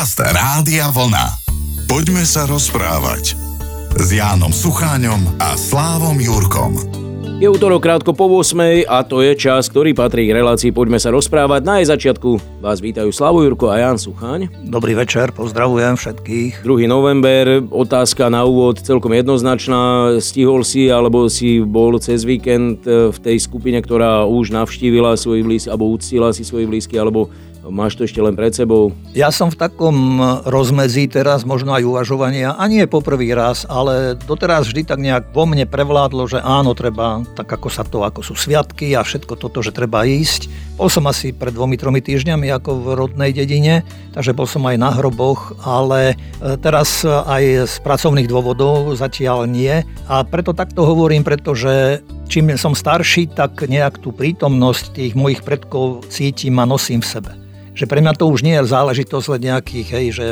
Podcast Rádia Vlna. Poďme sa rozprávať s Jánom Sucháňom a Slávom Jurkom. Je útorok krátko po 8 a to je čas, ktorý patrí k relácii Poďme sa rozprávať. Na jej začiatku vás vítajú Slavo Jurko a Jan Sucháň. Dobrý večer, pozdravujem všetkých. 2. november, otázka na úvod celkom jednoznačná. Stihol si alebo si bol cez víkend v tej skupine, ktorá už navštívila svojich blízky alebo uctila si svojich blízky alebo Máš to ešte len pred sebou? Ja som v takom rozmedzi teraz, možno aj uvažovania, a nie poprvý raz, ale doteraz vždy tak nejak vo mne prevládlo, že áno, treba, tak ako sa to, ako sú sviatky a všetko toto, že treba ísť. Bol som asi pred dvomi, tromi týždňami ako v rodnej dedine, takže bol som aj na hroboch, ale e, teraz aj z pracovných dôvodov zatiaľ nie. A preto takto hovorím, pretože čím som starší, tak nejak tú prítomnosť tých mojich predkov cítim a nosím v sebe že pre mňa to už nie je záležitosť len nejakých, hej, že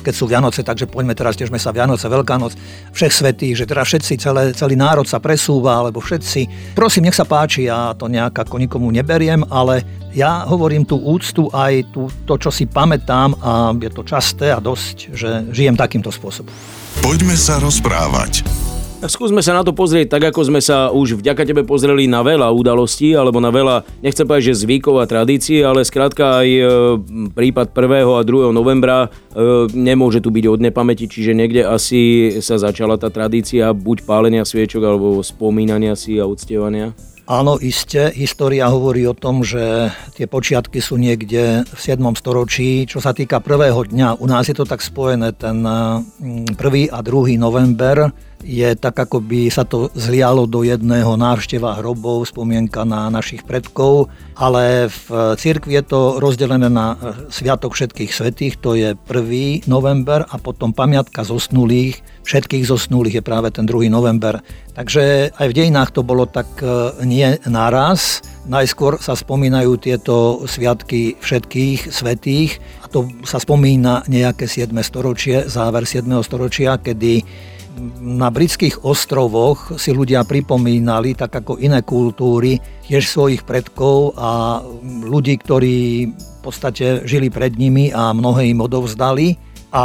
keď sú Vianoce, takže poďme teraz, tiežme sa Vianoce, Veľká noc, všech svetých, že teda všetci, celé, celý národ sa presúva, alebo všetci. Prosím, nech sa páči, ja to nejak ako nikomu neberiem, ale ja hovorím tú úctu aj tú, to, čo si pamätám a je to časté a dosť, že žijem takýmto spôsobom. Poďme sa rozprávať. Skúsme sa na to pozrieť tak, ako sme sa už vďaka tebe pozreli na veľa udalostí, alebo na veľa, nechcem povedať, že zvykov a tradícií, ale skrátka aj e, prípad 1. a 2. novembra e, nemôže tu byť od nepamäti, čiže niekde asi sa začala tá tradícia buď pálenia sviečok, alebo spomínania si a uctievania. Áno, iste. História hovorí o tom, že tie počiatky sú niekde v 7. storočí. Čo sa týka prvého dňa, u nás je to tak spojené, ten 1. a 2. november je tak, ako by sa to zlialo do jedného návšteva hrobov, spomienka na našich predkov, ale v cirkvi je to rozdelené na Sviatok všetkých svetých, to je 1. november a potom pamiatka zosnulých, všetkých zosnulých je práve ten 2. november. Takže aj v dejinách to bolo tak e, nie naraz. Najskôr sa spomínajú tieto sviatky všetkých svetých a to sa spomína nejaké 7. storočie, záver 7. storočia, kedy na britských ostrovoch si ľudia pripomínali, tak ako iné kultúry, tiež svojich predkov a ľudí, ktorí v podstate žili pred nimi a mnohé im odovzdali. A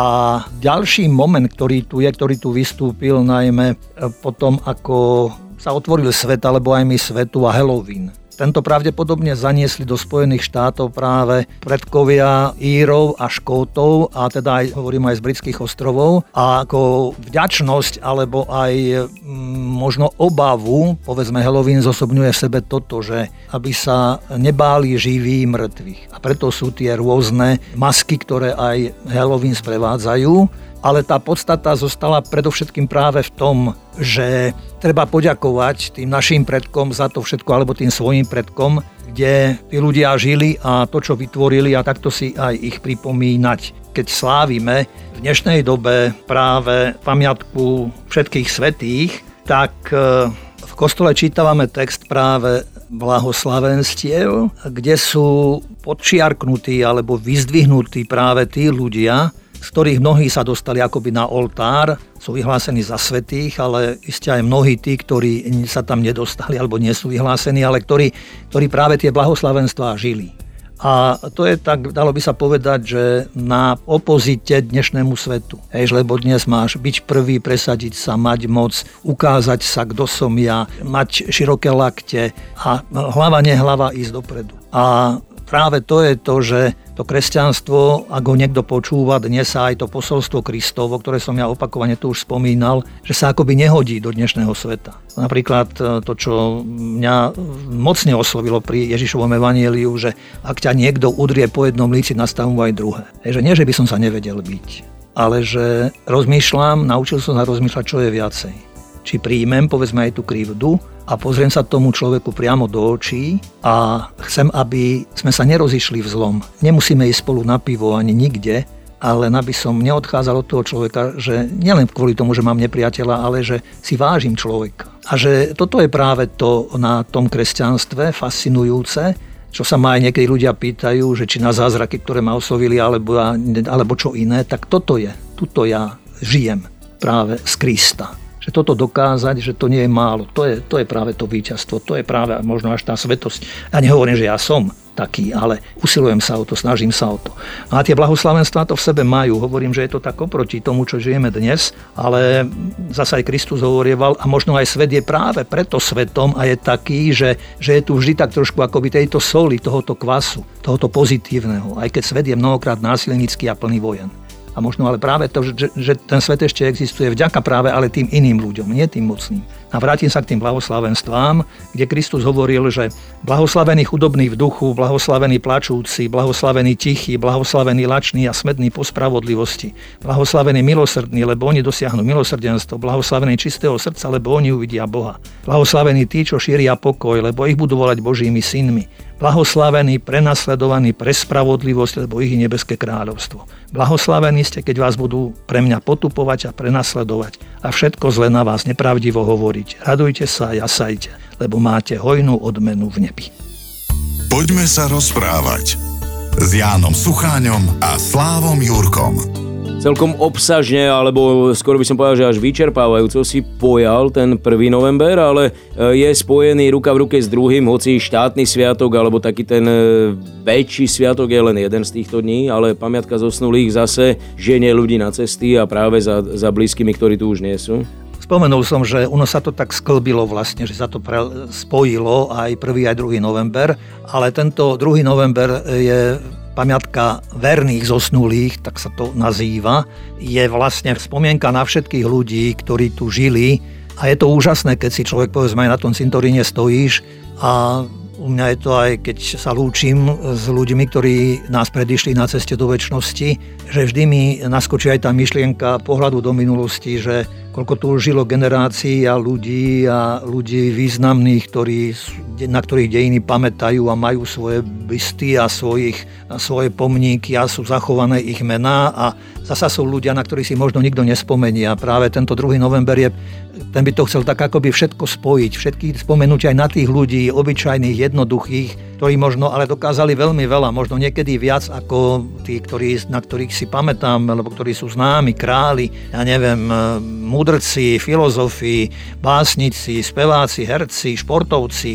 ďalší moment, ktorý tu je, ktorý tu vystúpil najmä potom, ako sa otvoril svet, alebo aj my svetu a Halloween. Tento pravdepodobne zaniesli do Spojených štátov práve predkovia Írov a Škótov, a teda aj, hovorím aj z britských ostrovov. A ako vďačnosť alebo aj mm, možno obavu, povedzme Halloween zosobňuje v sebe toto, že aby sa nebáli živí mŕtvych. A preto sú tie rôzne masky, ktoré aj Halloween sprevádzajú ale tá podstata zostala predovšetkým práve v tom, že treba poďakovať tým našim predkom za to všetko, alebo tým svojim predkom, kde tí ľudia žili a to, čo vytvorili a takto si aj ich pripomínať. Keď slávime v dnešnej dobe práve pamiatku všetkých svetých, tak e, v kostole čítavame text práve blahoslavenstiev, kde sú podčiarknutí alebo vyzdvihnutí práve tí ľudia, z ktorých mnohí sa dostali akoby na oltár, sú vyhlásení za svetých, ale iste aj mnohí tí, ktorí sa tam nedostali alebo nie sú vyhlásení, ale ktorí, ktorí práve tie blahoslavenstvá žili. A to je tak, dalo by sa povedať, že na opozite dnešnému svetu. Hej, lebo dnes máš byť prvý, presadiť sa, mať moc, ukázať sa, kto som ja, mať široké lakte a hlava nehlava ísť dopredu. A práve to je to, že to kresťanstvo, ak ho niekto počúva dnes aj to posolstvo Kristovo, ktoré som ja opakovane tu už spomínal, že sa akoby nehodí do dnešného sveta. Napríklad e, to, čo mňa mocne oslovilo pri Ježišovom evanieliu, že ak ťa niekto udrie po jednom líci, nastavu aj druhé. Že nie, že by som sa nevedel byť, ale že rozmýšľam, naučil som sa rozmýšľať, čo je viacej. Či príjmem, povedzme aj tú krivdu, a pozriem sa tomu človeku priamo do očí a chcem, aby sme sa nerozišli v zlom. Nemusíme ísť spolu na pivo ani nikde, ale aby som neodchádzal od toho človeka, že nielen kvôli tomu, že mám nepriateľa, ale že si vážim človeka. A že toto je práve to na tom kresťanstve fascinujúce, čo sa ma aj niekedy ľudia pýtajú, že či na zázraky, ktoré ma oslovili, alebo, alebo čo iné, tak toto je. Tuto ja žijem práve z Krista že toto dokázať, že to nie je málo. To je, to je práve to víťazstvo, to je práve možno až tá svetosť. Ja nehovorím, že ja som, taký, ale usilujem sa o to, snažím sa o to. A tie blahoslavenstvá to v sebe majú. Hovorím, že je to tak oproti tomu, čo žijeme dnes, ale zasa aj Kristus hovorieval a možno aj svet je práve preto svetom a je taký, že, že je tu vždy tak trošku akoby tejto soli, tohoto kvasu, tohoto pozitívneho, aj keď svet je mnohokrát násilnický a plný vojen. A možno ale práve to, že, že ten svet ešte existuje vďaka práve ale tým iným ľuďom, nie tým mocným. A vrátim sa k tým blahoslavenstvám, kde Kristus hovoril, že blahoslavený chudobný v duchu, blahoslavený plačúci, blahoslavený tichý, blahoslavený lačný a smedný po spravodlivosti, blahoslavený milosrdný, lebo oni dosiahnu milosrdenstvo, blahoslavený čistého srdca, lebo oni uvidia Boha. Blahoslavení tí, čo šíria pokoj, lebo ich budú volať Božími synmi. Blahoslavení, prenasledovaní pre spravodlivosť, lebo ich nebeské kráľovstvo. Blahoslavení ste, keď vás budú pre mňa potupovať a prenasledovať a všetko zle na vás nepravdivo hovoriť. Radujte sa a jasajte, lebo máte hojnú odmenu v nebi. Poďme sa rozprávať s Jánom Sucháňom a Slávom Jurkom celkom obsažne, alebo skoro by som povedal, že až vyčerpávajúco si pojal ten 1. november, ale e, je spojený ruka v ruke s druhým, hoci štátny sviatok, alebo taký ten e, väčší sviatok je len jeden z týchto dní, ale pamiatka zosnulých zase ženie ľudí na cesty a práve za, za blízkymi, ktorí tu už nie sú. Spomenul som, že ono sa to tak sklbilo vlastne, že sa to pre, spojilo aj 1. aj 2. november, ale tento 2. november je pamiatka verných zosnulých, tak sa to nazýva, je vlastne spomienka na všetkých ľudí, ktorí tu žili. A je to úžasné, keď si človek povedzme aj na tom cintoríne stojíš a u mňa je to aj, keď sa lúčim s ľuďmi, ktorí nás predišli na ceste do väčšnosti, že vždy mi naskočí aj tá myšlienka pohľadu do minulosti, že koľko tu žilo generácií a ľudí a ľudí významných, ktorí, na ktorých dejiny pamätajú a majú svoje bysty a, svojich, a svoje pomníky a sú zachované ich mená a zasa sú ľudia, na ktorých si možno nikto nespomenie a práve tento 2. november je ten by to chcel tak akoby všetko spojiť, všetky spomenúť aj na tých ľudí, obyčajných, jednoduchých, ktorí možno ale dokázali veľmi veľa, možno niekedy viac ako tí, ktorí, na ktorých si pamätám, alebo ktorí sú známi, králi, ja neviem, e, mudrci, filozofi, básnici, speváci, herci, športovci,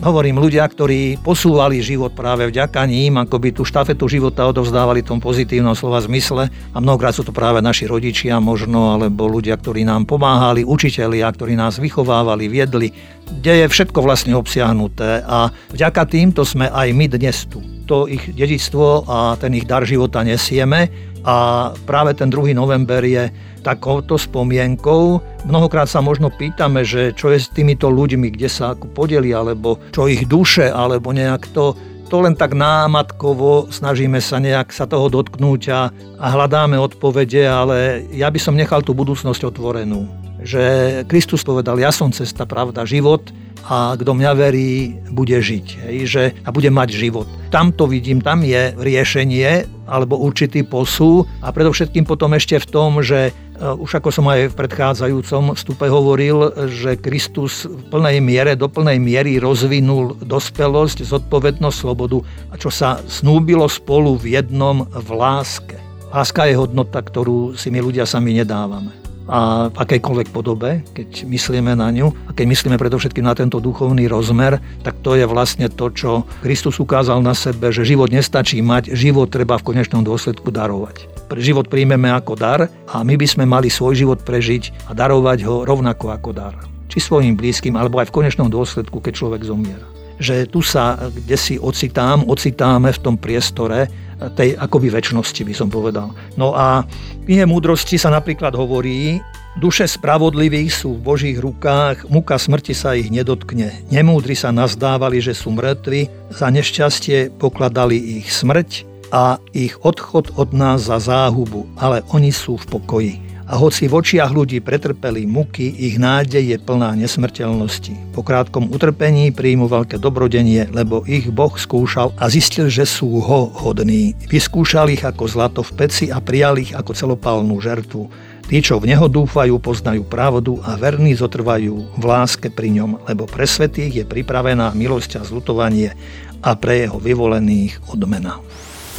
hovorím, ľudia, ktorí posúvali život práve vďaka ním, ako by tú štafetu života odovzdávali tom pozitívnom slova zmysle. A mnohokrát sú to práve naši rodičia možno, alebo ľudia, ktorí nám pomáhali, učitelia, ktorí nás vychovávali, viedli, kde je všetko vlastne obsiahnuté a vďaka týmto sme aj my dnes tu. To ich dedičstvo a ten ich dar života nesieme a práve ten 2. november je takouto spomienkou. Mnohokrát sa možno pýtame, že čo je s týmito ľuďmi, kde sa ako podeli, alebo čo ich duše, alebo nejak to, to len tak námatkovo snažíme sa nejak sa toho dotknúť a, a hľadáme odpovede, ale ja by som nechal tú budúcnosť otvorenú. Že Kristus povedal, ja som cesta, pravda, život a kto mňa verí, bude žiť. Hej, že, a bude mať život. Tam to vidím, tam je riešenie alebo určitý posú a predovšetkým potom ešte v tom, že e, už ako som aj v predchádzajúcom vstupe hovoril, že Kristus v plnej miere, do plnej miery rozvinul dospelosť, zodpovednosť, slobodu a čo sa snúbilo spolu v jednom v láske. Láska je hodnota, ktorú si my ľudia sami nedávame a v akejkoľvek podobe, keď myslíme na ňu a keď myslíme predovšetkým na tento duchovný rozmer, tak to je vlastne to, čo Kristus ukázal na sebe, že život nestačí mať, život treba v konečnom dôsledku darovať. Život príjmeme ako dar a my by sme mali svoj život prežiť a darovať ho rovnako ako dar. Či svojim blízkym, alebo aj v konečnom dôsledku, keď človek zomiera že tu sa kde si ocitám, ocitáme v tom priestore tej akoby väčšnosti, by som povedal. No a v knihe múdrosti sa napríklad hovorí, duše spravodlivých sú v Božích rukách, muka smrti sa ich nedotkne. Nemúdri sa nazdávali, že sú mŕtvi, za nešťastie pokladali ich smrť a ich odchod od nás za záhubu, ale oni sú v pokoji a hoci v očiach ľudí pretrpeli muky, ich nádej je plná nesmrteľnosti. Po krátkom utrpení príjmu veľké dobrodenie, lebo ich Boh skúšal a zistil, že sú ho hodní. Vyskúšal ich ako zlato v peci a prijal ich ako celopálnu žertvu. Tí, čo v Neho dúfajú, poznajú pravdu a verní zotrvajú v láske pri ňom, lebo pre svetých je pripravená milosť a zlutovanie a pre jeho vyvolených odmena.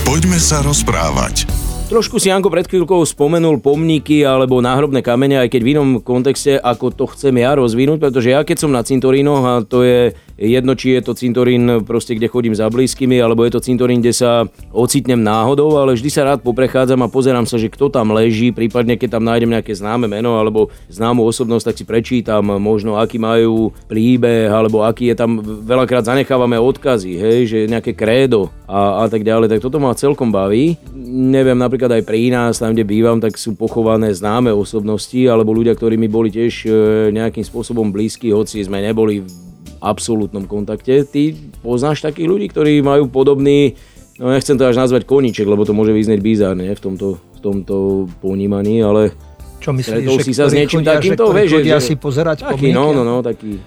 Poďme sa rozprávať. Trošku si Janko pred chvíľkou spomenul pomníky alebo náhrobné kamene, aj keď v inom kontexte, ako to chcem ja rozvinúť, pretože ja keď som na cintorínoch, a to je jedno, či je to cintorín, proste, kde chodím za blízkymi, alebo je to cintorín, kde sa ocitnem náhodou, ale vždy sa rád poprechádzam a pozerám sa, že kto tam leží, prípadne keď tam nájdem nejaké známe meno alebo známu osobnosť, tak si prečítam možno, aký majú príbeh, alebo aký je tam, veľakrát zanechávame odkazy, hej, že nejaké krédo a, a tak ďalej, tak toto ma celkom baví. Neviem, napríklad aj pri nás, tam, kde bývam, tak sú pochované známe osobnosti, alebo ľudia, ktorí mi boli tiež e, nejakým spôsobom blízki, hoci sme neboli absolútnom kontakte. Ty poznáš takých ľudí, ktorí majú podobný, no nechcem to až nazvať koníček, lebo to môže vyznieť bizárne v tomto, v tomto ponímaní, ale čo myslíš, že si sa s niečím takýmto, vieš, že, si pozerať taký, no, no, no, taký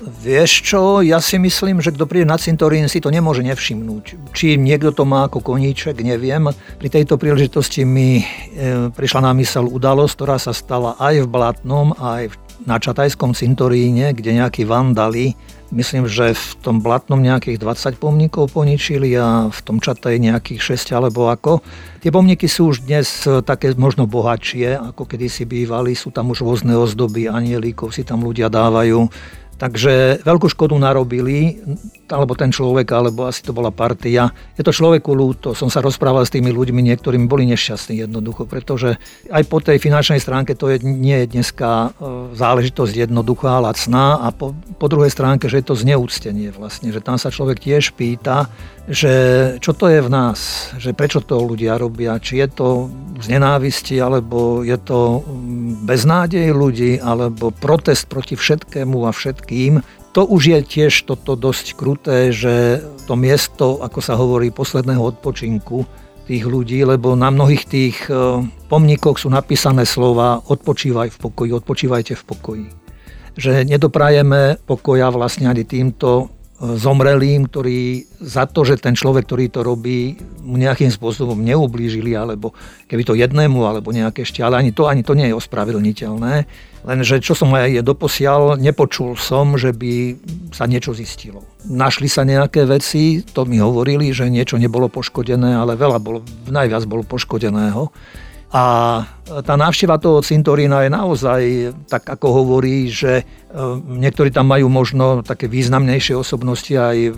Vieš čo, ja si myslím, že kto príde na cintorín si to nemôže nevšimnúť. Či niekto to má ako koníček, neviem. Pri tejto príležitosti mi e, prišla na mysel udalosť, ktorá sa stala aj v Blatnom, aj na Čatajskom cintoríne, kde nejakí vandali Myslím, že v tom Blatnom nejakých 20 pomníkov poničili a v tom Čataj nejakých 6 alebo ako. Tie pomníky sú už dnes také možno bohatšie, ako kedysi bývali. Sú tam už rôzne ozdoby, anielíkov si tam ľudia dávajú. Takže veľkú škodu narobili, alebo ten človek, alebo asi to bola partia. Je to človeku ľúto. Som sa rozprával s tými ľuďmi, niektorými boli nešťastní jednoducho, pretože aj po tej finančnej stránke to je, nie je dneska e, záležitosť jednoduchá, lacná a po, po druhej stránke, že je to zneúctenie vlastne, že tam sa človek tiež pýta, že čo to je v nás, že prečo to ľudia robia, či je to z nenávisti, alebo je to mm, beznádej ľudí, alebo protest proti všetkému a všetkým. To už je tiež toto dosť kruté, že to miesto, ako sa hovorí, posledného odpočinku tých ľudí, lebo na mnohých tých e, pomníkoch sú napísané slova odpočívaj v pokoji, odpočívajte v pokoji. Že nedoprajeme pokoja vlastne ani týmto zomrelým, ktorí za to, že ten človek, ktorý to robí, nejakým spôsobom neublížili, alebo keby to jednému, alebo nejaké ešte, ale ani to, ani to nie je ospravedlniteľné. Lenže čo som aj doposiaľ, nepočul som, že by sa niečo zistilo. Našli sa nejaké veci, to mi hovorili, že niečo nebolo poškodené, ale veľa bolo, najviac bolo poškodeného. A tá návšteva toho cintorína je naozaj, tak ako hovorí, že e, niektorí tam majú možno také významnejšie osobnosti aj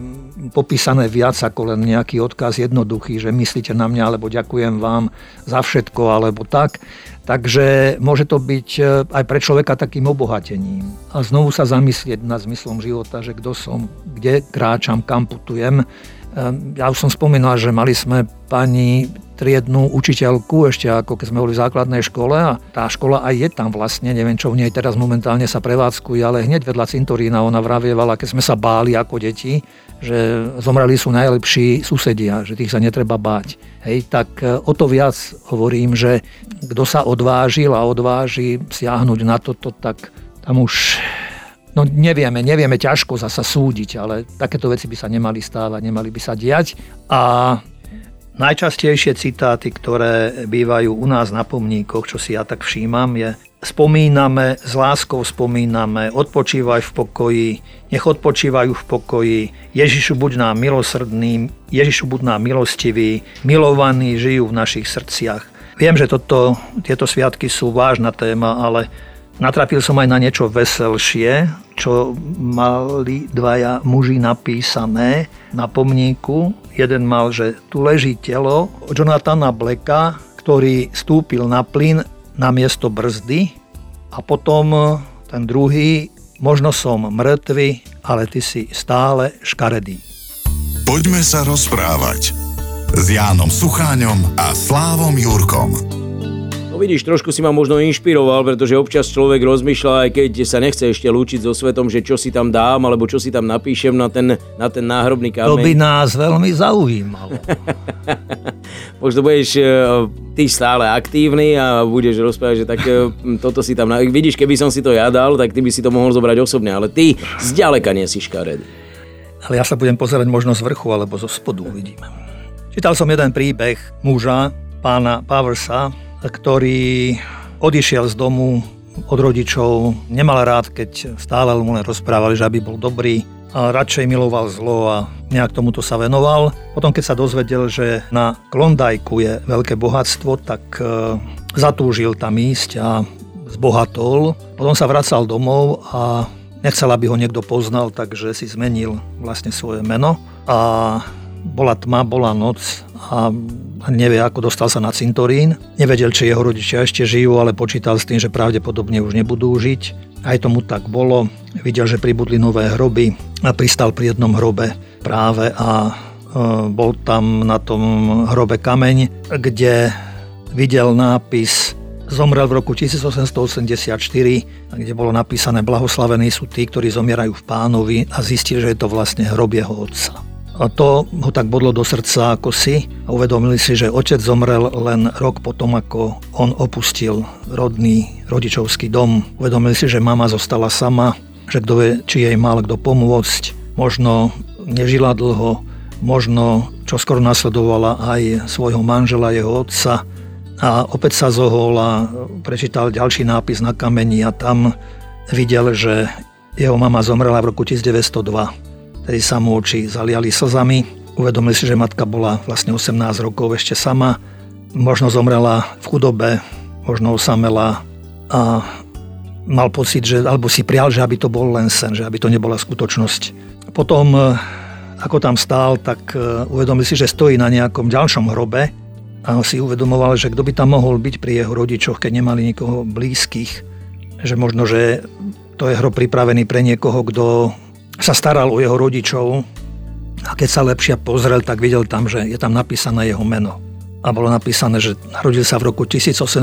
popísané viac ako len nejaký odkaz jednoduchý, že myslíte na mňa, alebo ďakujem vám za všetko, alebo tak. Takže môže to byť e, aj pre človeka takým obohatením. A znovu sa zamyslieť nad zmyslom života, že kto som, kde kráčam, kam putujem. E, ja už som spomínal, že mali sme pani triednú učiteľku ešte ako keď sme boli v základnej škole a tá škola aj je tam vlastne, neviem čo v nej teraz momentálne sa prevádzkuje, ale hneď vedľa cintorína ona vravievala, keď sme sa báli ako deti, že zomreli sú najlepší susedia, že tých sa netreba báť. Hej, tak e, o to viac hovorím, že kto sa odvážil a odváži siahnuť na toto, tak tam už No nevieme, nevieme ťažko zasa súdiť, ale takéto veci by sa nemali stávať, nemali by sa diať. A Najčastejšie citáty, ktoré bývajú u nás na pomníkoch, čo si ja tak všímam, je spomíname, s láskou spomíname, odpočívaj v pokoji, nech odpočívajú v pokoji, Ježišu buď nám milosrdný, Ježišu buď nám milostivý, milovaní žijú v našich srdciach. Viem, že toto, tieto sviatky sú vážna téma, ale natrafil som aj na niečo veselšie, čo mali dvaja muži napísané na pomníku. Jeden mal, že tu leží telo Jonathana Blacka, ktorý stúpil na plyn na miesto brzdy. A potom ten druhý, možno som mŕtvy, ale ty si stále škaredý. Poďme sa rozprávať s Jánom Sucháňom a Slávom Jurkom vidíš, trošku si ma možno inšpiroval, pretože občas človek rozmýšľa, aj keď sa nechce ešte lúčiť so svetom, že čo si tam dám, alebo čo si tam napíšem na ten, na ten náhrobný kameň. To by nás veľmi zaujímalo. možno budeš e, ty stále aktívny a budeš rozprávať, že tak e, toto si tam... Vidíš, keby som si to ja dal, tak ty by si to mohol zobrať osobne, ale ty zďaleka nie si škaredý. Ale ja sa budem pozerať možno z vrchu alebo zo spodu, uvidíme. Čítal som jeden príbeh muža, pána Powersa, ktorý odišiel z domu od rodičov, nemal rád, keď stále mu len rozprávali, že aby bol dobrý, a radšej miloval zlo a nejak tomuto sa venoval. Potom, keď sa dozvedel, že na Klondajku je veľké bohatstvo, tak e, zatúžil tam ísť a zbohatol. Potom sa vracal domov a Nechcel, aby ho niekto poznal, takže si zmenil vlastne svoje meno a bola tma, bola noc a nevie, ako dostal sa na cintorín. Nevedel, či jeho rodičia ešte žijú, ale počítal s tým, že pravdepodobne už nebudú žiť. Aj tomu tak bolo. Videl, že pribudli nové hroby a pristal pri jednom hrobe práve a e, bol tam na tom hrobe kameň, kde videl nápis Zomrel v roku 1884, kde bolo napísané Blahoslavení sú tí, ktorí zomierajú v pánovi a zistil, že je to vlastne hrob jeho otca. A to ho tak bodlo do srdca ako si a uvedomili si, že otec zomrel len rok potom, ako on opustil rodný rodičovský dom. Uvedomili si, že mama zostala sama, že kto vie, či jej mal kto pomôcť. Možno nežila dlho, možno čo skoro nasledovala aj svojho manžela, jeho otca. A opäť sa zohol a prečítal ďalší nápis na kameni a tam videl, že jeho mama zomrela v roku 1902 Tedy sa mu oči zaliali slzami. Uvedomil si, že matka bola vlastne 18 rokov ešte sama. Možno zomrela v chudobe, možno osamela a mal pocit, že, alebo si prial, že aby to bol len sen, že aby to nebola skutočnosť. Potom, e, ako tam stál, tak e, uvedomil si, že stojí na nejakom ďalšom hrobe a si uvedomoval, že kto by tam mohol byť pri jeho rodičoch, keď nemali nikoho blízkych. Že možno, že to je hrob pripravený pre niekoho, kto sa staral o jeho rodičov a keď sa lepšie pozrel, tak videl tam, že je tam napísané jeho meno. A bolo napísané, že narodil sa v roku 1870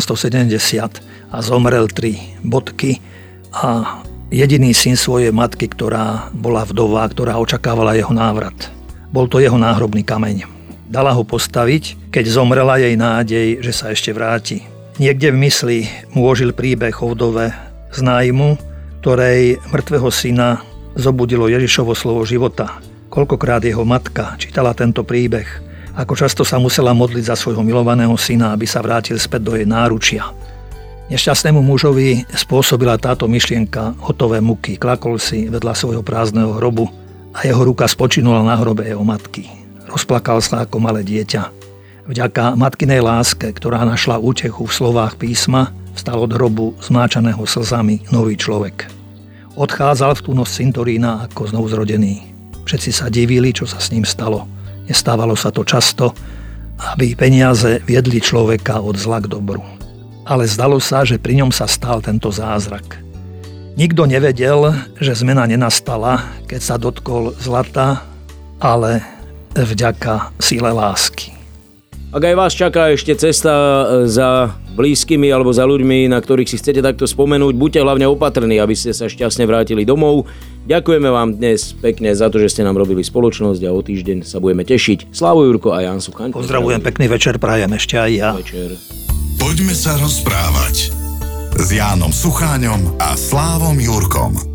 a zomrel tri bodky a jediný syn svojej matky, ktorá bola vdová, ktorá očakávala jeho návrat. Bol to jeho náhrobný kameň. Dala ho postaviť, keď zomrela jej nádej, že sa ešte vráti. Niekde v mysli mu ožil príbeh o vdove z nájmu, ktorej mŕtvého syna zobudilo Ježišovo slovo života. Koľkokrát jeho matka čítala tento príbeh, ako často sa musela modliť za svojho milovaného syna, aby sa vrátil späť do jej náručia. Nešťastnému mužovi spôsobila táto myšlienka hotové muky, klakol si vedľa svojho prázdneho hrobu a jeho ruka spočinula na hrobe jeho matky. Rozplakal sa ako malé dieťa. Vďaka matkinej láske, ktorá našla útechu v slovách písma, vstal od hrobu zmáčaného slzami nový človek. Odchádzal v tú noc cintorína ako znovuzrodený. Všetci sa divili, čo sa s ním stalo. Nestávalo sa to často, aby peniaze viedli človeka od zla k dobru. Ale zdalo sa, že pri ňom sa stal tento zázrak. Nikto nevedel, že zmena nenastala, keď sa dotkol zlata, ale vďaka sile lásky. Ak aj vás čaká ešte cesta e, za blízkymi alebo za ľuďmi, na ktorých si chcete takto spomenúť, buďte hlavne opatrní, aby ste sa šťastne vrátili domov. Ďakujeme vám dnes pekne za to, že ste nám robili spoločnosť a o týždeň sa budeme tešiť. Slávu Jurko a Jan Suchaň. Pozdravujem, pekný večer, prajem ešte aj ja. Večer. Poďme sa rozprávať s Jánom Sucháňom a Slávom Jurkom.